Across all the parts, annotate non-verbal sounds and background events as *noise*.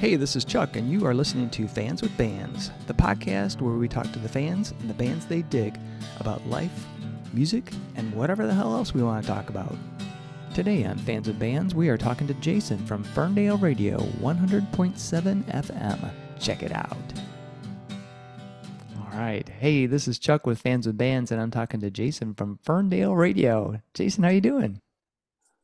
Hey, this is Chuck, and you are listening to Fans with Bands, the podcast where we talk to the fans and the bands they dig about life, music, and whatever the hell else we want to talk about. Today on Fans with Bands, we are talking to Jason from Ferndale Radio 100.7 FM. Check it out. All right. Hey, this is Chuck with Fans with Bands, and I'm talking to Jason from Ferndale Radio. Jason, how you doing?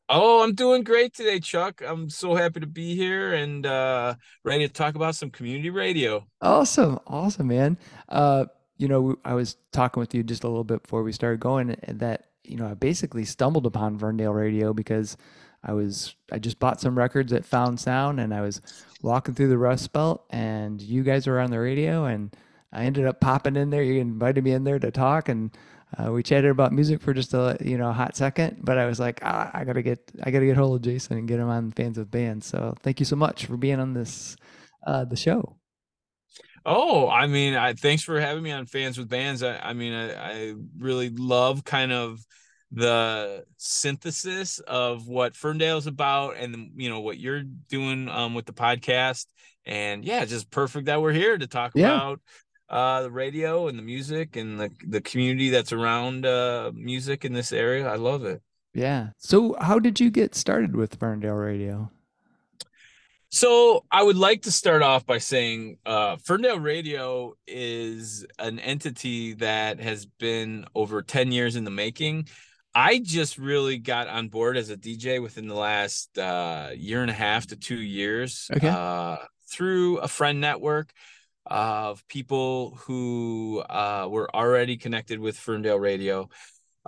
Oh, I'm doing great today, Chuck. I'm so happy to be here and uh, ready to talk about some community radio. Awesome, awesome, man. Uh, you know, I was talking with you just a little bit before we started going that you know I basically stumbled upon Ferndale Radio because I was I just bought some records at Found Sound and I was walking through the Rust Belt and you guys were on the radio and I ended up popping in there. You invited me in there to talk and uh, we chatted about music for just a you know a hot second, but I was like, ah, I gotta get I gotta get hold of Jason and get him on fans of bands. So thank you so much for being on this uh, the show. Oh, I mean, I thanks for having me on fans with bands. I, I mean, I, I really love kind of the synthesis of what Ferndale's about and you know what you're doing um, with the podcast and yeah just perfect that we're here to talk yeah. about uh, the radio and the music and the the community that's around uh, music in this area. I love it. Yeah. So, how did you get started with Ferndale Radio? So, I would like to start off by saying uh, Ferndale Radio is an entity that has been over 10 years in the making. I just really got on board as a DJ within the last uh, year and a half to two years okay. uh, through a friend network of people who uh, were already connected with Ferndale Radio.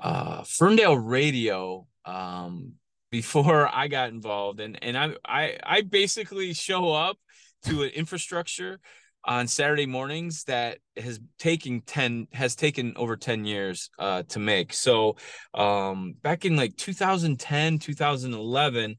Uh, Ferndale Radio, um, before I got involved, and and I I I basically show up to an infrastructure on Saturday mornings that has taken 10 has taken over 10 years uh, to make. So um, back in like 2010, 2011,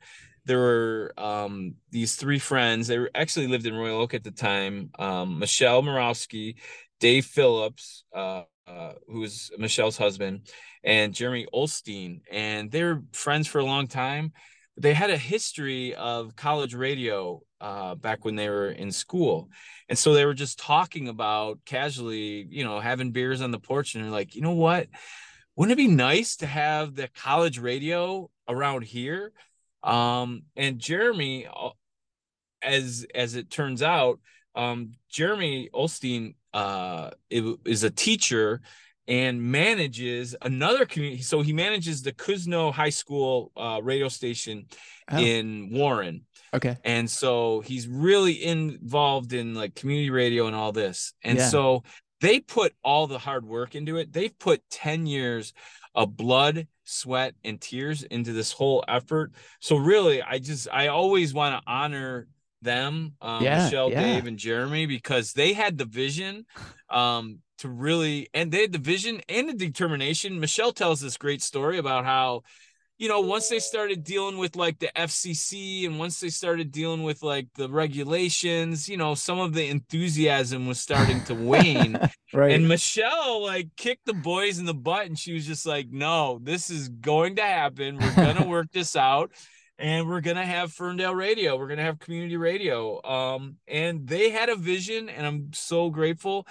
there were um, these three friends. They were, actually lived in Royal Oak at the time. Um, Michelle Morawski, Dave Phillips, uh, uh, who was Michelle's husband, and Jeremy Olstein. And they were friends for a long time. They had a history of college radio uh, back when they were in school. And so they were just talking about casually, you know, having beers on the porch. And they're like, you know what? Wouldn't it be nice to have the college radio around here? Um, and Jeremy, uh, as as it turns out, um, Jeremy Olstein uh, is a teacher and manages another community. So he manages the Cousino High School uh, radio station oh. in Warren. Okay. And so he's really involved in like community radio and all this. And yeah. so they put all the hard work into it. They've put 10 years of blood, sweat, and tears into this whole effort. So really, I just I always want to honor them, um, yeah, Michelle, yeah. Dave, and Jeremy, because they had the vision um, to really, and they had the vision and the determination. Michelle tells this great story about how you know, once they started dealing with like the FCC and once they started dealing with like the regulations, you know, some of the enthusiasm was starting to wane. *laughs* right. And Michelle like kicked the boys in the butt and she was just like, no, this is going to happen. We're *laughs* going to work this out and we're going to have Ferndale radio. We're going to have community radio. Um, and they had a vision and I'm so grateful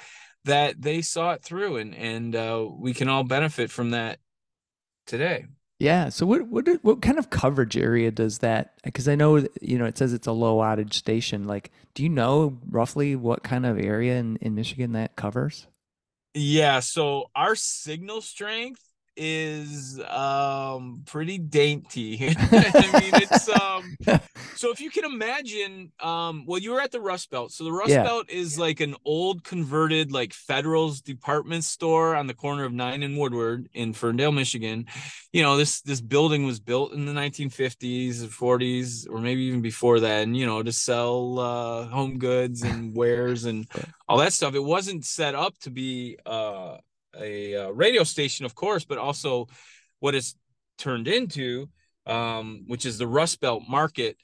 that they saw it through and, and uh, we can all benefit from that today. Yeah. So what what what kind of coverage area does that? Because I know you know it says it's a low wattage station. Like, do you know roughly what kind of area in in Michigan that covers? Yeah. So our signal strength is um pretty dainty. *laughs* I mean, it's um *laughs* so if you can imagine, um, well, you were at the Rust Belt. So the Rust yeah. Belt is like an old converted like Federal's department store on the corner of Nine and Woodward in Ferndale, Michigan. You know, this this building was built in the 1950s, 40s, or maybe even before then. You know, to sell uh, home goods and wares and *laughs* all that stuff. It wasn't set up to be uh a uh, radio station, of course, but also what it's turned into, um, which is the Rust Belt market.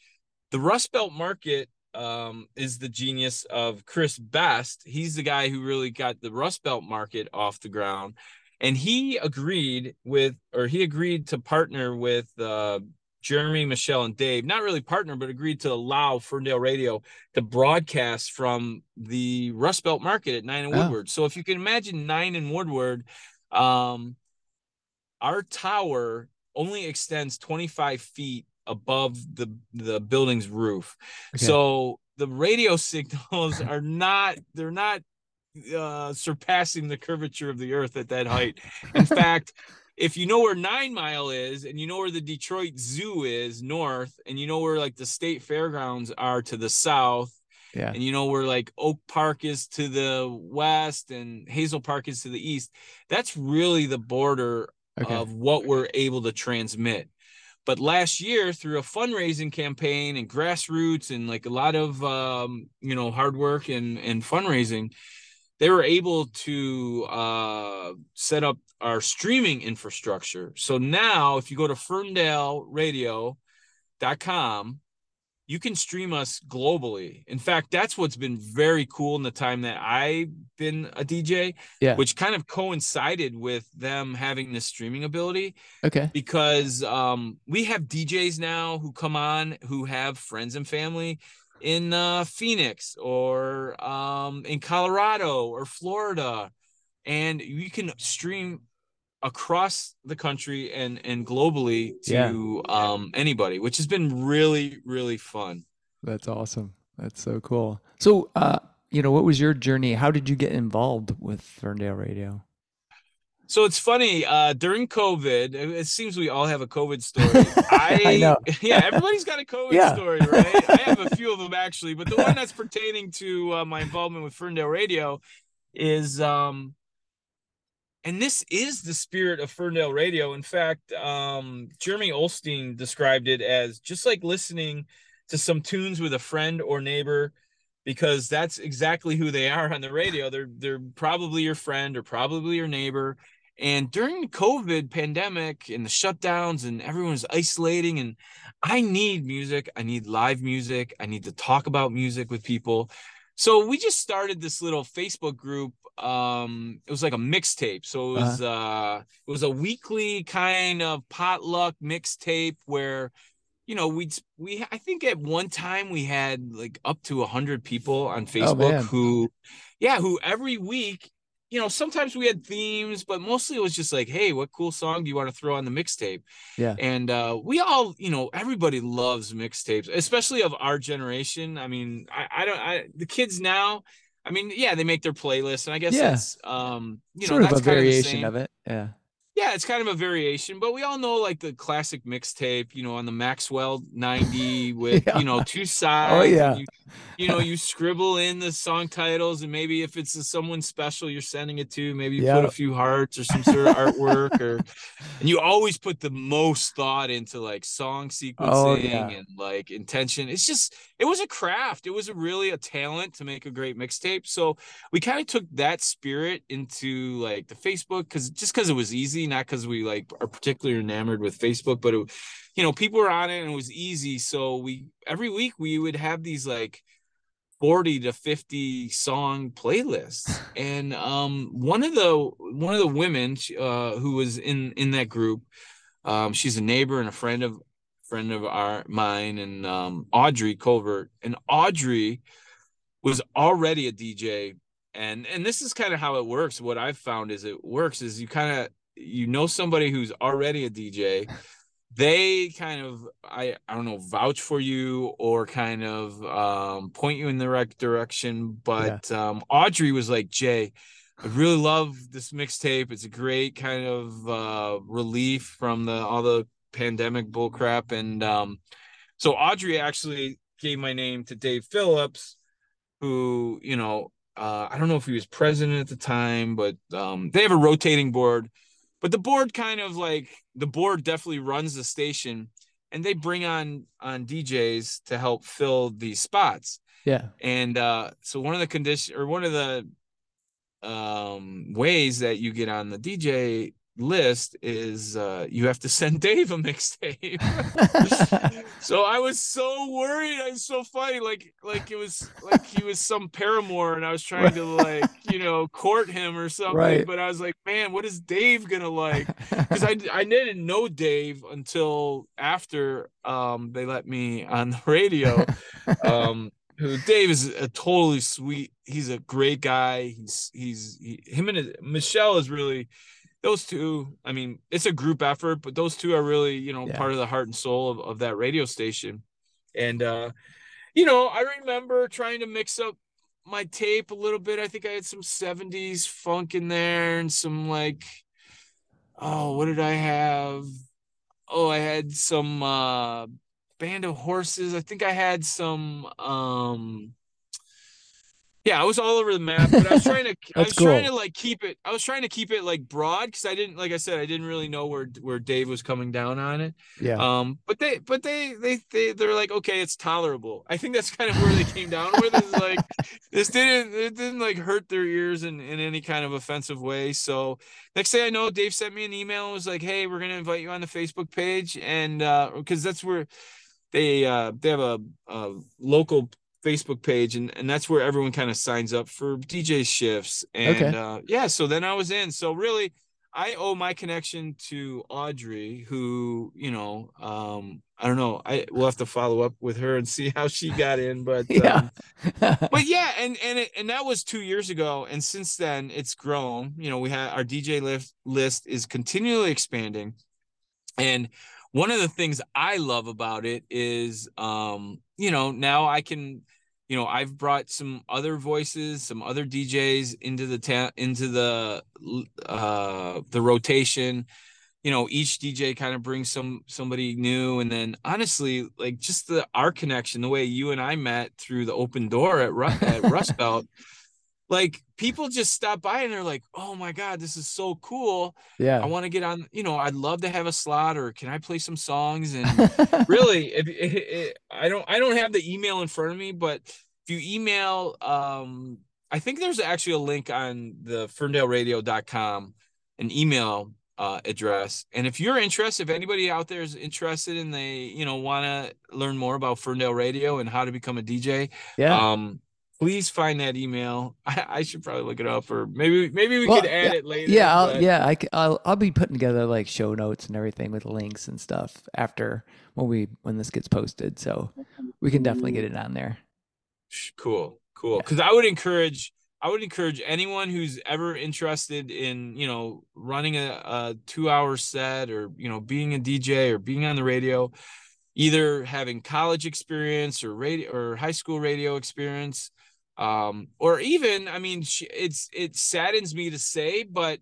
The Rust Belt market um, is the genius of Chris Best. He's the guy who really got the Rust Belt market off the ground. And he agreed with, or he agreed to partner with uh, Jeremy, Michelle, and Dave not really partner, but agreed to allow Ferndale Radio to broadcast from the Rust Belt Market at Nine and Oh. Woodward. So if you can imagine Nine and Woodward, um, our tower only extends 25 feet above the the building's roof. Okay. So the radio *laughs* signals are not they're not uh surpassing the curvature of the earth at that height. In *laughs* fact, if you know where Nine Mile is and you know where the Detroit Zoo is north, and you know where like the state fairgrounds are to the south, yeah. and you know where like Oak Park is to the west and Hazel Park is to the east, that's really the border Okay. of what we're able to transmit. But last year, through a fundraising campaign and grassroots and like a lot of um, you know hard work and and fundraising, they were able to uh, set up our streaming infrastructure. So now, if you go to FerndaleRadio.com, you can stream us globally. In fact, that's what's been very cool in the time that I've been a DJ, Yeah. which kind of coincided with them having this streaming ability okay. because um, we have DJs now who come on who have friends and family in uh, Phoenix or um, in Colorado or Florida, and you can stream across the country and and globally to um, anybody, which has been really really fun. That's awesome. That's so cool. So, uh, you know, what was your journey? How did you get involved with Ferndale Radio? So it's funny. Uh, during COVID, it seems we all have a COVID story. *laughs* I, I know. *laughs* Yeah, everybody's got a COVID Yeah. story, right? I have a few of them actually, but the one that's pertaining to uh, my involvement with Ferndale Radio is, um, and this is the spirit of Ferndale Radio. In fact, um, Jeremy Olstein described it as just like listening to some tunes with a friend or neighbor because that's exactly who they are on the radio. They're they're probably your friend or probably your neighbor. And during the COVID pandemic and the shutdowns and everyone's isolating and I need music, I need live music, I need to talk about music with people. So we just started this little Facebook group. Um, it was like a mixtape. So it was uh it was a weekly kind of potluck mixtape where you know, we'd we I think at one time we had like up to a hundred people on Facebook man. who, yeah, who every week, you know, sometimes we had themes, but mostly it was just like, hey, what cool song do you want to throw on the mixtape? Yeah. And uh, we all, you know, everybody loves mixtapes, especially of our generation. I mean, I, I don't, I the kids now. I mean, yeah, they make their playlists, and I guess Yeah. that's, um, you sort know, of a variation of, of it. Yeah. Yeah, it's kind of a variation, but we all know like the classic mixtape, you know, on the Maxell 90 *laughs* with, Yeah. you know, two *laughs* oh, sides. Oh, yeah. You, you know, you scribble in the song titles, and maybe if it's someone special you're sending it to, maybe you put a few hearts or some sort of artwork, or and you always put the most thought into like song oh, sequencing Oh, yeah. and like intention. It's just, it was a craft. It was a really a talent to make a great mixtape. So we kind of took that spirit into like the Facebook because just because it was easy, not because we like are particularly enamored with Facebook, but it, you know, people were on it and it was easy. So we every week we would have these like 40 to 50 song playlists. *laughs* And um one of the one of the women uh who was in in that group, um, she's a neighbor and a friend of friend of our mine and um Audrey Colvert. And Audrey was already a DJ and and this is kind of how it works what i've found is it works is you kind of you know somebody who's already a dj they kind of i i don't know vouch for you or kind of um point you in the right direction. But um audrey was like jay i really love this mixtape. It's a great kind of uh relief from the all the pandemic bullcrap. And um so audrey actually gave my name to dave phillips who you know uh, I don't know if he was president at the time, but um, they have a rotating board. But the board kind of like the board definitely runs the station, and they bring on on DJs to help fill these spots. Yeah. And uh, so one of the condition or one of the um, ways that you get on the DJ list is uh, you have to send Dave a mixtape. *laughs* so I was so worried. I was so funny. Like like it was like he was some paramour, and I was trying to like *laughs* you know court him or something. Right. But I was like, man, what is Dave gonna like? *laughs* Because I I didn't know Dave until after um they let me on the radio. Um, Dave is a totally sweet. He's a great guy. He's he's he, him and his, Michelle is really those two. I mean, it's a group effort, but those two are really you know Yeah. part of the heart and soul of, of that radio station. And uh, you know, I remember trying to mix up my tape a little bit. I think I had some '70s funk in there and some like, oh, what did I have? Oh, I had some uh band of horses. I think I had some um yeah, I was all over the map, but I was trying to *laughs* I was That's trying to like keep it I was trying to keep it like broad because I didn't like I said, I didn't really know where where Dave was coming down on it. yeah. Um, but they but they they they they're like, okay, it's tolerable. I think that's kind of where they came down with is like *laughs* this didn't it didn't like hurt their ears in, in any kind of offensive way. So next thing I know, Dave sent me an email and was like, Hey, we're gonna invite you on the Facebook page and uh because that's where they uh they have a, a local Facebook page and, and that's where everyone kind of signs up for DJ shifts. And Okay. uh yeah, so then I was in. So really I owe my connection to Audrey, who, you know, um, I don't know. I we'll have to follow up with her and *laughs* see how she got in. But *laughs* yeah. um, but yeah, and and it, and that was two years ago, and since then it's grown. You know, we had our DJ list list is continually expanding, and one of the things I love about it is, um, you know, now I can, you know, I've brought some other voices, some other DJs into the ta- into the uh the rotation. You know, each DJ kind of brings some somebody new, and then honestly, like just the our connection, the way you and I met through the open door at Ru- at *laughs* Rust Belt, like people just stop by and they're like, "Oh my god, this is so cool! Yeah. I want to get on. You know, I'd love to have a slot, or can I play some songs?" And *laughs* really if it, it, i don't i don't have the email in front of me but if you email um i think there's actually a link on the ferndaleradio.com an email uh, address and if you're interested if anybody out there is interested and they you know want to learn more about ferndale radio and how to become a dj yeah. um please find that email *laughs* i, I should probably look it up or maybe maybe we Well, could add it later yeah, I'll, yeah, I, will I'll be putting together like show notes and everything with links and stuff after when we when this gets posted. So we can definitely get it on there. Cool, cool. Because I would encourage, I would encourage anyone who's ever interested in, you know, running a, a two-hour set or you know being a DJ or being on the radio, either having college experience or radio or high school radio experience, um, or even, I mean, it's it saddens me to say, but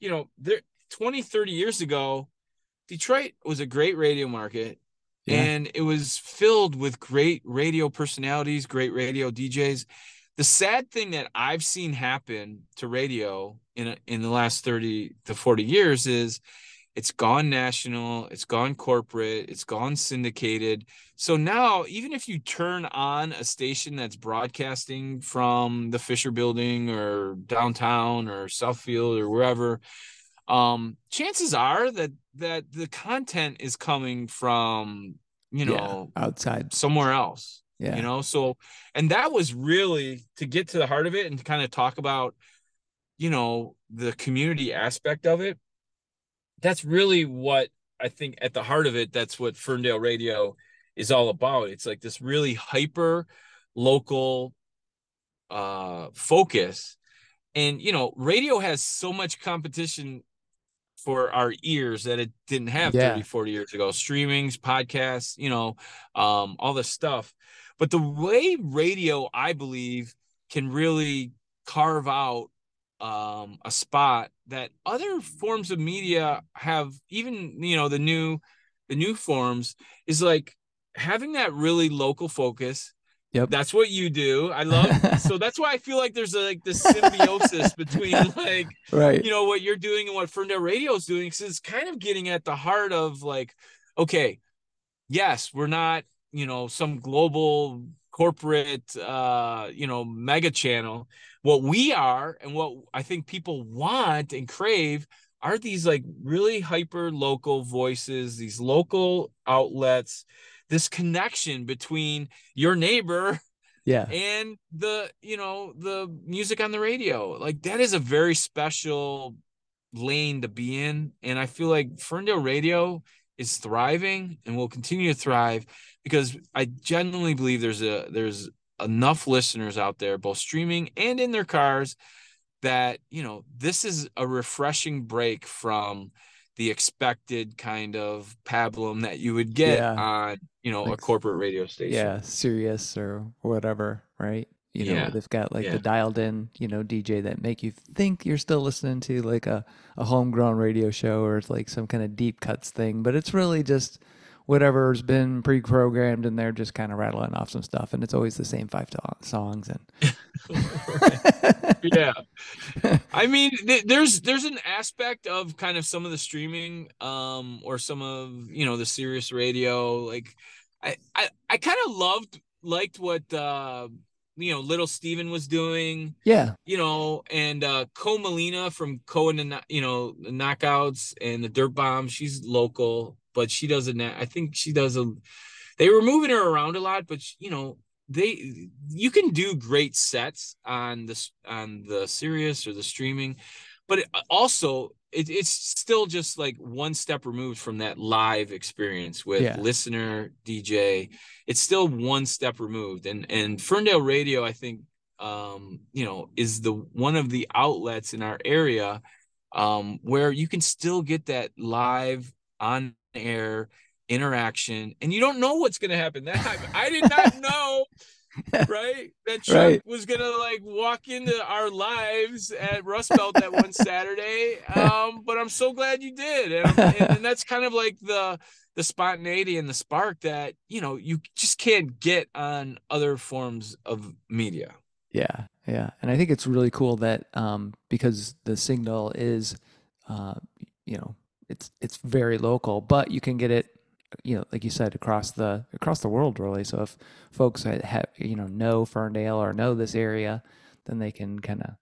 you know, there 20, 30 years ago, Detroit was a great radio market Yeah. and it was filled with great radio personalities, great radio DJs. The sad thing that I've seen happen to radio in a, in the last 30 to 40 years is it's gone national, it's gone corporate, it's gone syndicated. So now even if you turn on a station that's broadcasting from the Fisher building or downtown or Southfield or wherever, um chances are that that the content is coming from you Yeah, know outside. somewhere else Yeah. you know so and that was really to get to the heart of it and to kind of talk about you know the community aspect of it that's really what i think at the heart of it that's what ferndale radio is all about. It's like this really hyper local uh focus. And you know radio has so much competition for our ears that it didn't have Yeah. 30 40 years ago. Streamings podcasts you know um all this stuff. But the way radio i believe can really carve out um a spot that other forms of media have even you know the new the new forms is like having that really local focus Yep. that's what you do i love *laughs* so that's why i feel like there's a, like this symbiosis *laughs* between like right. you know what you're doing and what Ferndale Radio is doing because it's kind of getting at the heart of like, okay, yes, we're not you know some global corporate uh you know mega channel. What we are and what I think people want and crave are these like really hyper local voices, these local outlets, this connection between your neighbor yeah. and the you know the music on the radio. Like that is a very special lane to be in and i feel like ferndale radio is thriving and will continue to thrive because i genuinely believe there's a there's enough listeners out there both streaming and in their cars that you know this is a refreshing break from the expected kind of pablum that you would get yeah. on you know like, a corporate radio station yeah sirius or whatever right you know yeah. they've got like yeah. the dialed in you know dj that make you think you're still listening to like a, a homegrown radio show or it's like some kind of deep cuts thing but it's really just whatever's been pre-programmed and they're just kind of rattling off some stuff and it's always the same five songs and *laughs* yeah. *laughs* I mean th- there's there's an aspect of kind of some of the streaming um or some of you know the Sirius radio like i i, I kind of loved liked what uh you know little Steven was doing yeah. you know and uh Ko Melina from Ko and the you know the knockouts and the dirt bomb she's local but she doesn't. I think she does a. They were moving her around a lot, but you know they you can do great sets on this on the Sirius or the streaming, but it, also it, it's still just like one step removed from that live experience with yeah. listener DJ. It's still one step removed, and and Ferndale Radio, I think, um, you know, is the one of the outlets in our area um, where you can still get that live on air interaction and you don't know what's going to happen that time i did not *laughs* know right that Chuck right. was gonna like walk into our lives at rust belt that one saturday *laughs* um but i'm so glad you did and, and, and that's kind of like the the spontaneity and the spark that you know you just can't get on other forms of media yeah yeah and i think it's really cool that um because the signal is uh you know it's it's very local, but you can get it, you know, like you said, across the across the world, really. So if folks have you know know Ferndale or know this area, then they can kind of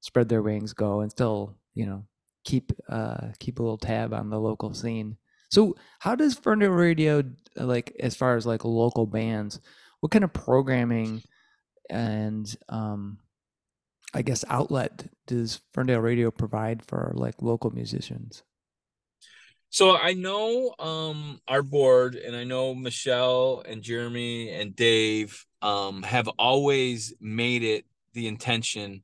spread their wings, go, and still you know keep uh, keep a little tab on the local scene. So how does Ferndale Radio like as far as like local bands? What kind of programming and um, I guess outlet does Ferndale Radio provide for like local musicians? So I know um our board and I know Michelle and Jeremy and Dave um have always made it the intention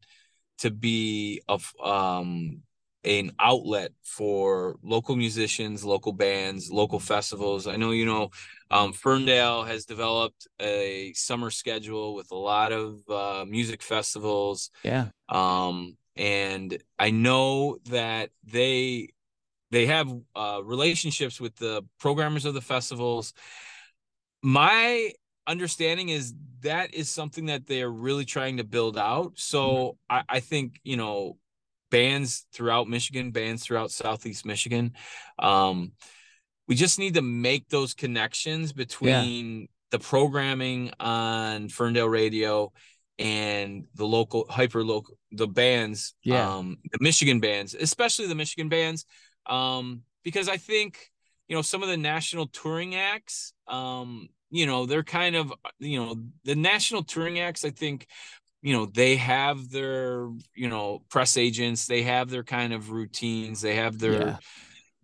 to be of um an outlet for local musicians, local bands, local festivals. I know you know um, Ferndale has developed a summer schedule with a lot of uh, music festivals. Yeah. Um, and I know that they they have uh, relationships with the programmers of the festivals. My understanding is that is something that they are really trying to build out. So mm-hmm. I, I, think you know bands throughout Michigan, bands throughout Southeast Michigan. Um, we just need to make those connections between yeah. the programming on Ferndale Radio and the local hyper local the bands yeah um the michigan bands especially the michigan bands um, because I think you know some of the national touring acts, um, you know, they're kind of you know the national touring acts. I think you know they have their you know press agents, they have their kind of routines, they have their yeah.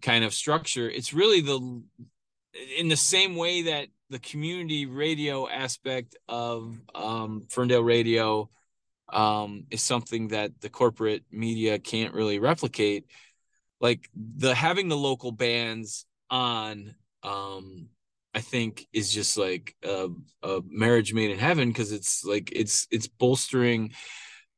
kind of structure. It's really the in the same way that the community radio aspect of um, Ferndale Radio um, is something that the corporate media can't really replicate like the having the local bands on um I think is just like a, a marriage made in heaven because it's like it's it's bolstering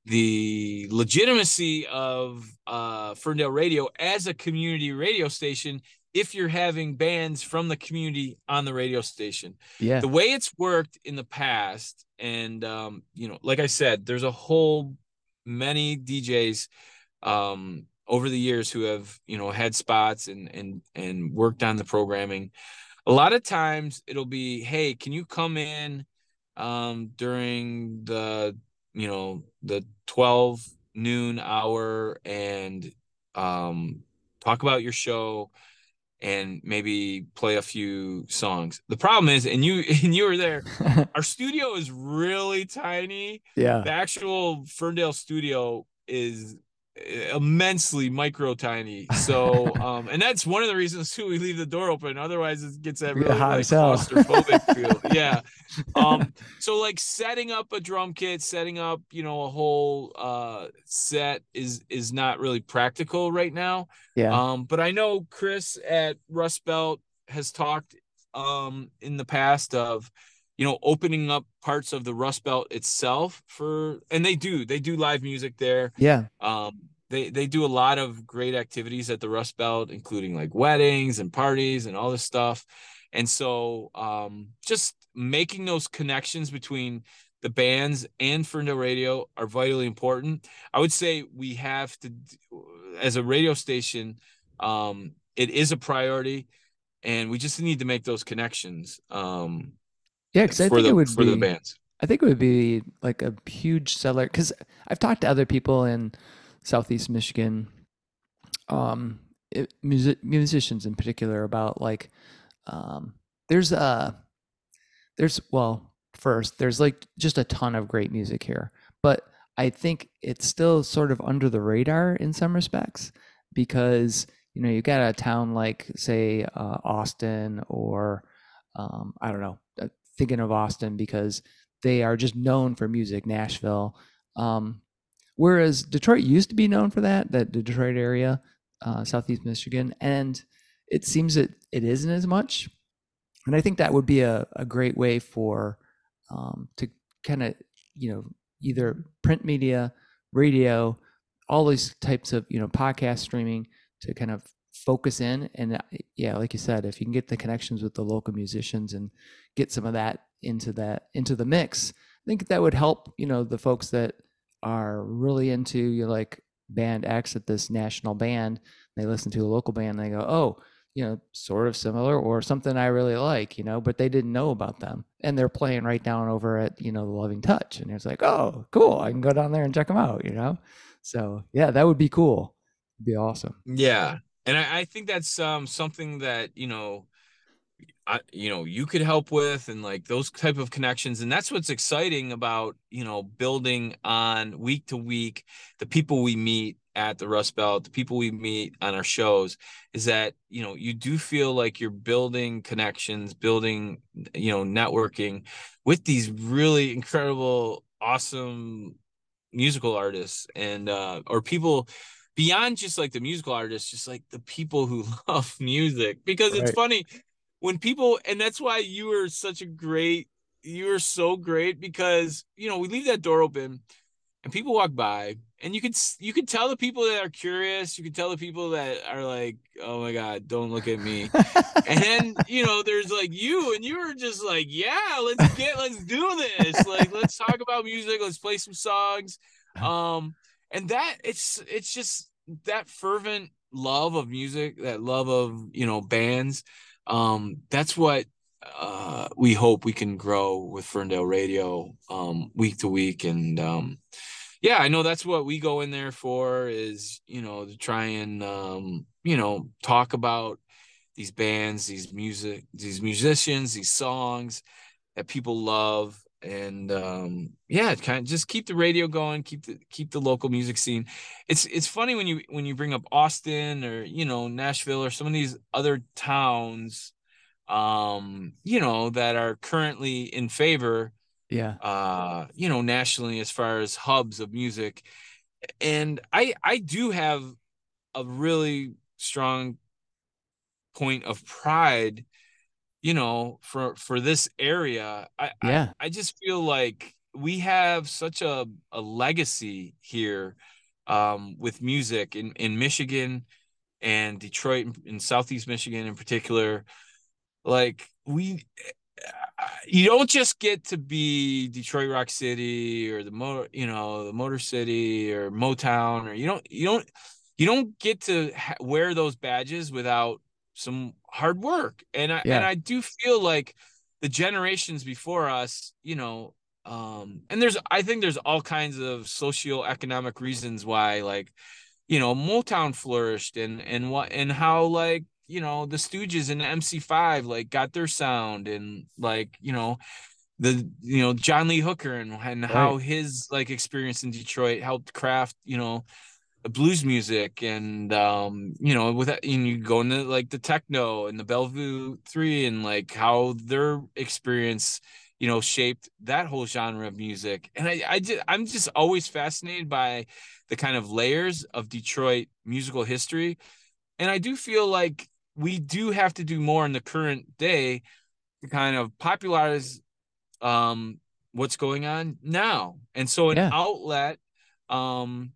the legitimacy of uh Ferndale Radio as a community radio station if you're having bands from the community on the radio station. Yeah. The way it's worked in the past and um you know like I said there's a whole many DJs um over the years who have you know had spots and and and worked on the programming a lot of times it'll be hey can you come in um during the you know the 12 noon hour and um talk about your show and maybe play a few songs. The problem is, and you *laughs* and you were there, *laughs* our studio is really tiny. Yeah. The actual Ferndale studio is immensely micro tiny. So, *laughs* um, and that's one of the reasons too we leave the door open. Otherwise, it gets that really like, claustrophobic feel. *laughs* Yeah. Um, so like setting up a drum kit, setting up you know a whole uh set is is not really practical right now. Yeah. Um, but I know Chris at Rust Belt has talked um in the past of you know opening up parts of the rust belt itself for and they do they do live music there yeah um they they do a lot of great activities at the Rust Belt, including like weddings and parties and all this stuff. And so um, just making those connections between the bands and Ferndale Radio are vitally important. I would say we have to, as a radio station, um, it is a priority, and we just need to make those connections. Um, yeah, because I think the, it would for be, the bands. I think it would be like a huge seller because I've talked to other people in Southeast Michigan, um, it, music, musicians in particular about like, um, there's a, there's well, first there's like just a ton of great music here, but I think it's still sort of under the radar in some respects because you know you got a town like say uh, Austin or um, I don't know, uh, thinking of Austin because they are just known for music. Nashville, um, Whereas Detroit used to be known for that, that Detroit area, uh, Southeast Michigan, and it seems that it isn't as much. And I think that would be a, a great way for um, to kind of, you know, either print media, radio, all these types of, you know, podcast streaming to kind of focus in. And uh, yeah, like you said, if you can get the connections with the local musicians and get some of that into that, into the mix, I think that would help, you know, the folks that are really into you like band X at this national band, they listen to a local band, they go, oh, you know, sort of similar or something I really like, you know, but they didn't know about them. And they're playing right down over at, you know, the Loving Touch. And it's like, oh, cool. I can go down there and check them out, you know? So yeah, that would be cool. It'd be awesome. Yeah. And I, I think that's um, something that, you know, I, you know you could help with and like those type of connections. And that's what's exciting about you know building on week to week the people we meet at the rust belt the people we meet on our shows is that you know you do feel like you're building connections building you know networking with these really incredible awesome musical artists and uh or people beyond just like the musical artists just like the people who *laughs* love music. Because right. it's funny when people and that's why you were such a great you were so great because you know we leave that door open and people walk by and you could you could tell the people that are curious you could tell the people that are like oh my god don't look at me. And then *laughs* you know there's like you and you were just like yeah let's get let's do this. Like let's talk about music let's play some songs. *laughs* Um and that it's it's just that fervent love of music that love of you know bands um, that's what uh, we hope we can grow with Ferndale Radio um, week to week. And um, yeah, I know that's what we go in there for is, you know, to try and, um, you know, talk about these bands, these music, these musicians, these songs that people love. And um, yeah, kind of just keep the radio going, keep the keep the local music scene. It's it's funny when you when you bring up Austin or you know Nashville or some of these other towns um, you know, that are currently in favor, yeah, uh, you know, nationally as far as hubs of music. And I I do have a really strong point of pride, you know, for for this area. I yeah. I, I just feel like we have such a, a legacy here um, with music in, in Michigan and Detroit in Southeast Michigan in particular like we you don't just get to be Detroit Rock City or the motor, you know, the Motor City or Motown, or you don't, you don't, you don't get to ha- wear those badges without some hard work. And I, yeah. and I do feel like the generations before us, you know, um, and there's, I think there's all kinds of socioeconomic reasons why, like, you know Motown flourished and and what and how like you know the Stooges and the MC5 like got their sound and like you know the you know John Lee Hooker and and right. how his like experience in Detroit helped craft you know blues music and um you know with that and you go into like the techno and the Belleville 3 and like how their experience you know shaped that whole genre of music. And I I just I'm just always fascinated by the kind of layers of Detroit musical history. And I do feel like we do have to do more in the current day to kind of popularize um what's going on now. And so an yeah. outlet um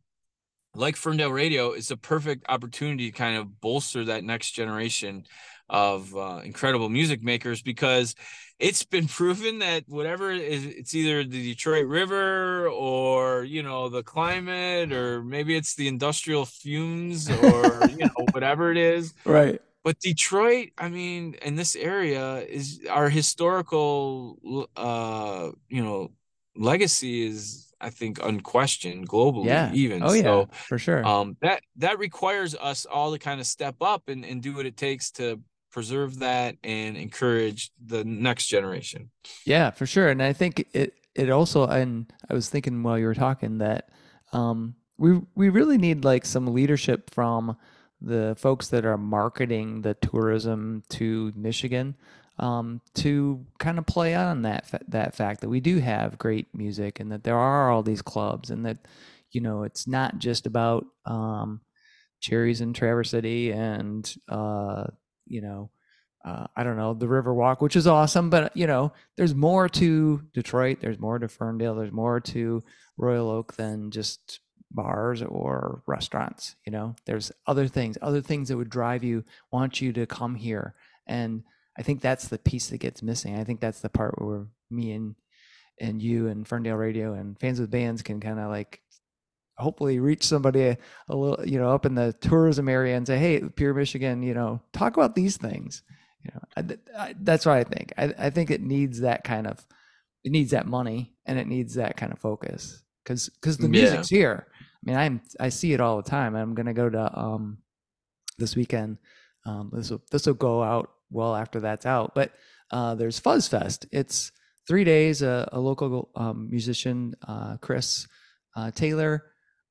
like ferndale radio is a perfect opportunity to kind of bolster that next generation of uh, incredible music makers because it's been *laughs* proven that whatever is it's either the detroit river or you know the climate or maybe it's the industrial fumes or you *laughs* know whatever it is. Right. But Detroit, I mean, in this area is our historical, uh, you know, legacy is, I think, unquestioned globally. Yeah. Even oh yeah, so, for sure. Um, that that requires us all to kind of step up and and do what it takes to preserve that and encourage the next generation. Yeah, for sure. And I think it it also and I was thinking while you were talking that um we we really need like some leadership from the folks that are marketing the tourism to Michigan um, to kind of play on that fa- that fact that we do have great music and that there are all these clubs and that you know it's not just about um, cherries in Traverse City and uh, you know uh, I don't know the Riverwalk, which is awesome, but you know there's more to Detroit, there's more to Ferndale, there's more to Royal Oak than just bars or restaurants you know? There's other things other things that would drive you want you to come here and i think that's the piece that gets missing i think that's the part where me and and you and ferndale radio and fans with bands can kind of like hopefully reach somebody a, a, little you know up in the tourism area and say hey pure michigan you know talk about these things you know I, I, that's what i think I, I think it needs that kind of it needs that money and it needs that kind of focus because because the music's yeah. here I mean, I'm I see it all the time. I'm gonna go to um this weekend. Um, this will this will go out well after that's out. But uh, there's Fuzz Fest. It's three days. A, a local um, musician, uh, Chris uh, Taylor,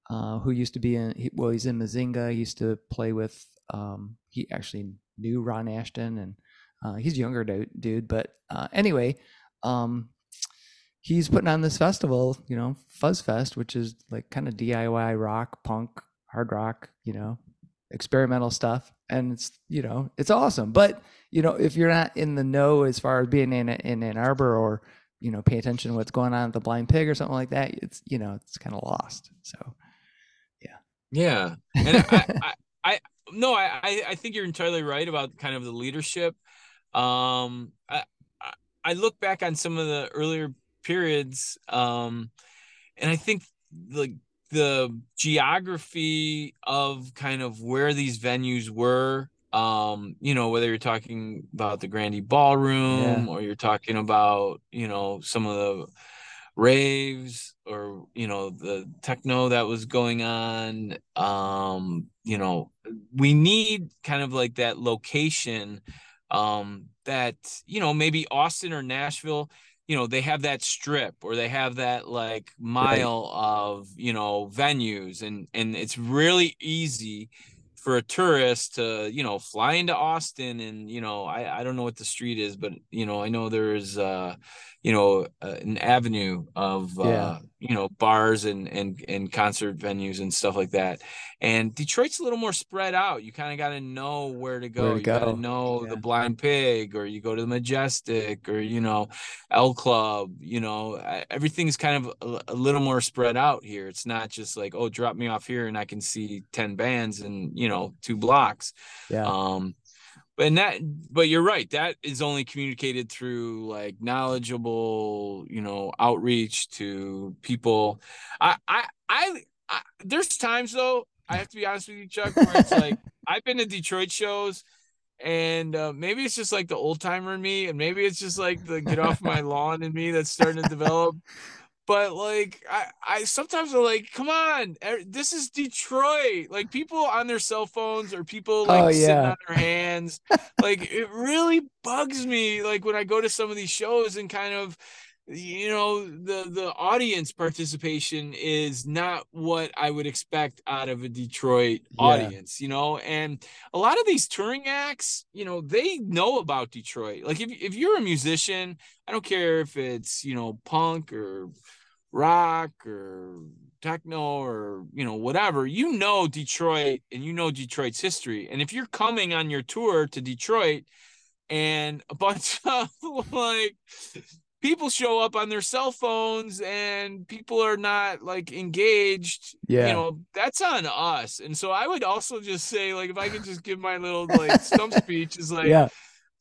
uh, who used to be in he, well, he's in Mazinga. He used to play with. Um, he actually knew Ron Ashton, and uh, he's younger dude, dude. But uh, anyway, um, he's putting on this festival, you know, Fuzz Fest, which is like kind of DIY rock, punk, hard rock, you know, experimental stuff. And it's, you know, it's awesome. But, you know, if you're not in the know as far as being in, in Ann Arbor or, you know, pay attention to what's going on at the Blind Pig or something like that, it's, you know, it's kind of lost. So, yeah. Yeah. And I, I, I, no, I, I think you're entirely right about kind of the leadership. Um, I, I look back on some of the earlier periods um and i think like the geography of kind of where these venues were um you know whether you're talking about the Grande ballroom yeah. or you're talking about you know some of the raves or you know the techno that was going on um you know we need kind of like that location um that you know maybe Austin or Nashville you know they have that strip or they have that like mile right. of you know venues and and it's really easy for a tourist to you know fly into austin and you know i i don't know what the street is but you know i know there's uh you know uh, an avenue of uh, yeah. you know bars and and and concert venues and stuff like that. And detroit's a little more spread out. You kind of got to know where to go. Where to you got to know yeah. the blind pig or you go to the majestic or you know El Club you know everything's kind of a, a little more spread out here. It's not just like oh drop me off here and i can see 10 bands and you know two blocks. Yeah. Um and that but you're right that is only communicated through like knowledgeable you know outreach to people. I i i, I there's times though i have to be honest with you chuck where it's like *laughs* i've been to detroit shows and uh, maybe it's just like the old timer in me and maybe it's just like the get off my lawn in me that's starting to develop but like I, I sometimes I'm like, come on, er, this is Detroit. Like people on their cell phones or people like Oh, sitting on their hands. like it really bugs me. Like when I go to some of these shows and kind of you know the the audience participation is not what I would expect out of a Detroit Yeah. audience, you know. And a lot of these touring acts, you know, they know about Detroit. Like if if you're a musician, I don't care if it's you know punk or rock or techno or you know whatever you know detroit and you know detroit's history and if you're coming on your tour to detroit and a bunch *laughs* of like people show up on their cell phones and people are not like engaged Yeah. you know that's on us and so i would also just say like if i could just give my little like stump *laughs* speech is like yeah.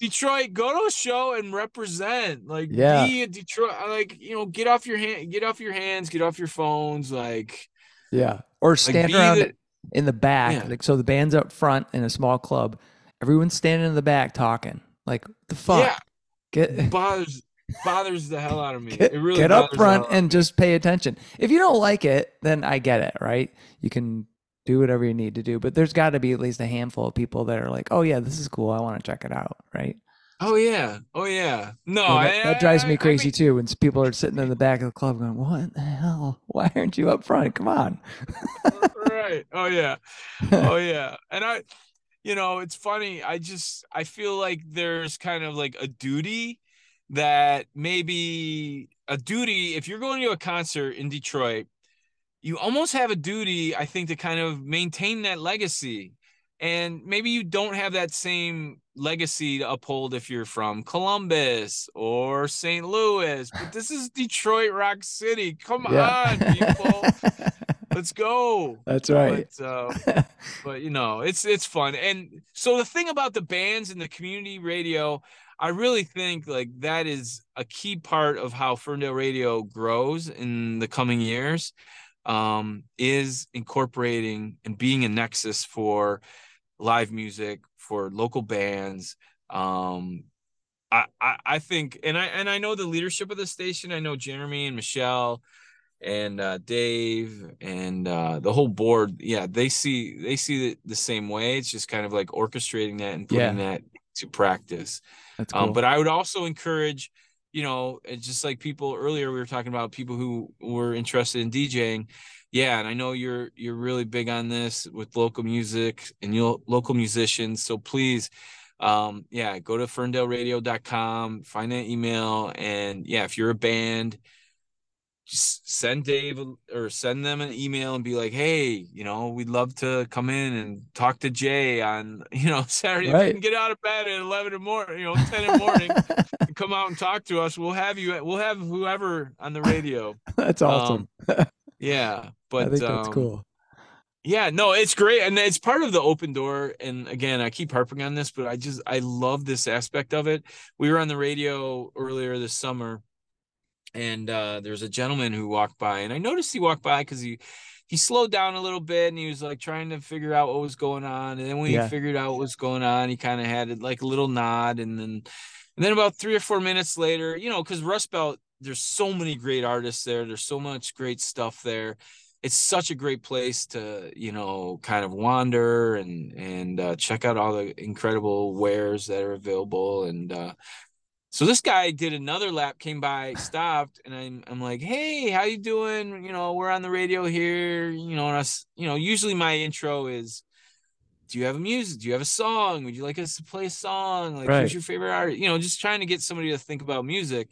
Detroit, go to a show and represent. Like, Yeah. be a Detroit. Like, you know, get off your hand, get off your hands, get off your phones. Like, Yeah. Or stand be around the- in the back. Yeah. Like so the band's up front in a small club. Everyone's standing in the back talking. Like the fuck. yeah, Get bothers bothers the hell out of me. get, it really get up front hell out of and just pay attention. If you don't like it, then I get it, right? You can do whatever you need to do, but there's got to be at least a handful of people that are like, "Oh yeah, this is cool. I want to check it out." Right? Oh yeah, oh yeah. No, Yeah, that, I- that drives I- me I crazy mean- too. When people are sitting in the back of the club going, "What the hell? Why aren't you up front? Come on!" *laughs* right. Oh yeah. Oh *laughs* yeah. And I, you know, it's funny. I just I feel like there's kind of like a duty that maybe a duty if you're going to a concert in Detroit, you almost have a duty, I think, to kind of maintain that legacy. And maybe you don't have that same legacy to uphold if you're from Columbus or St. Louis, but this is Detroit Rock City. Come on, people. *laughs* Let's go That's right. but uh, *laughs* but you know it's it's fun and so the thing about the bands and the community radio i really think like that is a key part of how ferndale radio grows in the coming years um is incorporating and being a nexus for live music for local bands um I, I I think and I and I know the leadership of the station. I know Jeremy and Michelle and uh, Dave and uh, the whole board. Yeah, they see they see it the same way. It's just kind of like orchestrating that and putting that to practice. That's cool. Um, but I would also encourage, you know, it's just like people earlier we were talking about people who were interested in DJing. Yeah, and I know you're you're really big on this with local music and you local musicians. So please, um, yeah, go to ferndaleradio.com, find that email, and yeah, if you're a band, send Dave or send them an email and be like, hey, you know, we'd love to come in and talk to Jay on, *laughs* you know, Saturday. If you can get out of bed at 11 in the morning, you know, 10 in the morning, *laughs* and come out and talk to us. We'll have you, we'll have whoever on the radio. *laughs* that's awesome. Yeah. But I think that's um, cool. yeah, no, it's great. And it's part of the open door. And again, I keep harping on this, but I just, I love this aspect of it. We were on the radio earlier this summer and uh, there's a gentleman who walked by and I noticed he walked by because he, he slowed down a little bit and he was like trying to figure out what was going on. And then when Yeah. he figured out what was going on, he kind of had like a little nod. And then, and then about three or four minutes later, you know, because Rust Belt, there's so many great artists there. There's so much great stuff there it's such a great place to you know kind of wander and and uh, check out all the incredible wares that are available and uh so this guy did another lap came by stopped and i'm, I'm like hey how you doing? You know we're on the radio here you know and us you know usually my intro is do you have a music? Do you have a song? Would you like us to play a song? Like Right. who's your favorite artist? You know just trying to get somebody to think about music.